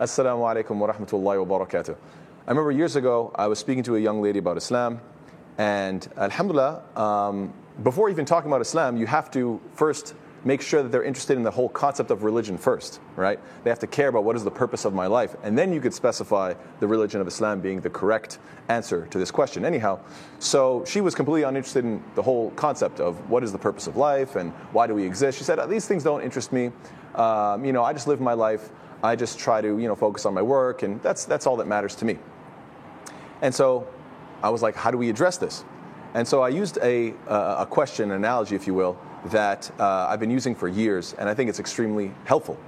Assalamu alaikum wa rahmatullahi wa barakatuh. I remember years ago, I was speaking to a young lady about Islam, and Alhamdulillah, um, before even talking about Islam, you have to first make sure that they're interested in the whole concept of religion first, right? They have to care about what is the purpose of my life, and then you could specify the religion of Islam being the correct answer to this question. Anyhow, so she was completely uninterested in the whole concept of what is the purpose of life and why do we exist. She said, These things don't interest me. Um, you know, I just live my life. I just try to, you know, focus on my work, and that's, that's all that matters to me. And so I was like, How do we address this? And so I used a, a question, an analogy, if you will, that uh, I've been using for years, and I think it's extremely helpful.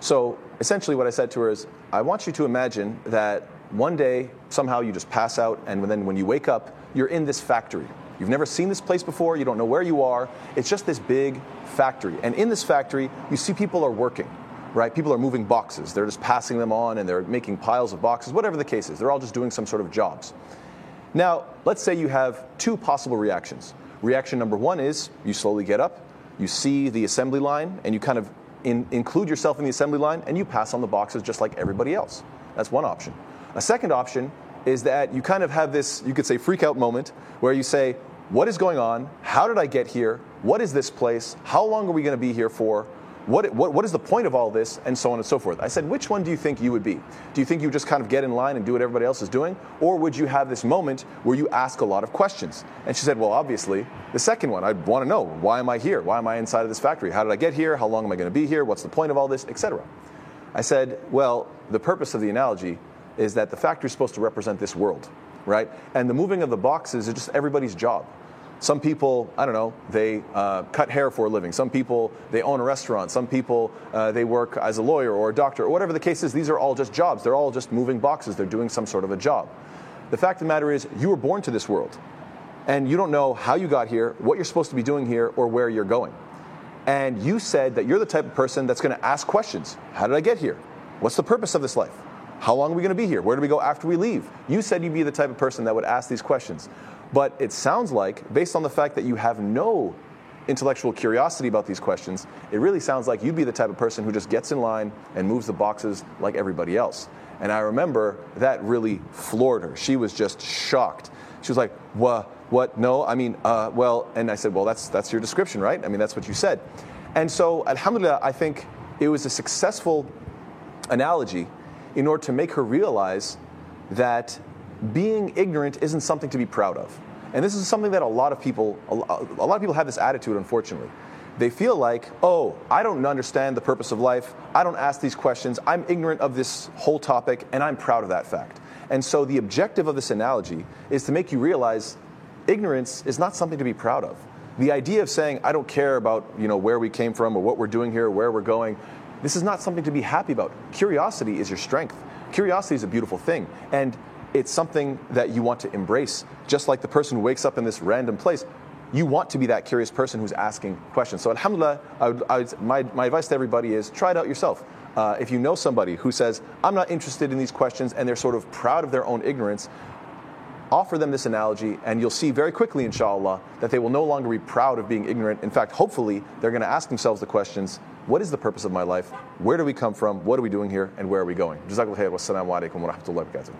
So essentially, what I said to her is, I want you to imagine that one day somehow you just pass out, and then when you wake up, you're in this factory. You've never seen this place before, you don't know where you are. It's just this big factory. And in this factory, you see people are working, right? People are moving boxes. They're just passing them on and they're making piles of boxes, whatever the case is. They're all just doing some sort of jobs. Now, let's say you have two possible reactions. Reaction number one is you slowly get up, you see the assembly line, and you kind of in, include yourself in the assembly line, and you pass on the boxes just like everybody else. That's one option. A second option is that you kind of have this, you could say, freak out moment where you say, What is going on? How did I get here? What is this place? How long are we going to be here for? What, what, what is the point of all this, and so on and so forth. I said, which one do you think you would be? Do you think you just kind of get in line and do what everybody else is doing? Or would you have this moment where you ask a lot of questions? And she said, well, obviously, the second one. I'd want to know, why am I here? Why am I inside of this factory? How did I get here? How long am I going to be here? What's the point of all this, etc. I said, well, the purpose of the analogy is that the factory is supposed to represent this world, right? And the moving of the boxes is just everybody's job. Some people, I don't know, they uh, cut hair for a living. Some people, they own a restaurant. Some people, uh, they work as a lawyer or a doctor or whatever the case is. These are all just jobs. They're all just moving boxes. They're doing some sort of a job. The fact of the matter is, you were born to this world. And you don't know how you got here, what you're supposed to be doing here, or where you're going. And you said that you're the type of person that's going to ask questions. How did I get here? What's the purpose of this life? How long are we going to be here? Where do we go after we leave? You said you'd be the type of person that would ask these questions. But it sounds like, based on the fact that you have no intellectual curiosity about these questions, it really sounds like you'd be the type of person who just gets in line and moves the boxes like everybody else. And I remember that really floored her. She was just shocked. She was like, what? What? No, I mean, uh, well, and I said, well, that's, that's your description, right? I mean, that's what you said. And so, alhamdulillah, I think it was a successful analogy in order to make her realize that being ignorant isn't something to be proud of. And this is something that a lot of people, a lot of people have this attitude, unfortunately. They feel like, oh, I don't understand the purpose of life. I don't ask these questions. I'm ignorant of this whole topic, and I'm proud of that fact. And so the objective of this analogy is to make you realize ignorance is not something to be proud of. The idea of saying, I don't care about you know, where we came from or what we're doing here, or where we're going, this is not something to be happy about. Curiosity is your strength. Curiosity is a beautiful thing. And it's something that you want to embrace. Just like the person who wakes up in this random place, you want to be that curious person who's asking questions. So, alhamdulillah, I would, I would, my, my advice to everybody is try it out yourself. Uh, if you know somebody who says, I'm not interested in these questions, and they're sort of proud of their own ignorance, offer them this analogy, and you'll see very quickly, inshallah, that they will no longer be proud of being ignorant. In fact, hopefully, they're going to ask themselves the questions what is the purpose of my life? Where do we come from? What are we doing here? And where are we going? Jazakallah khair. Wassalamu alaikum wa rahmatullahi wa barakatuh.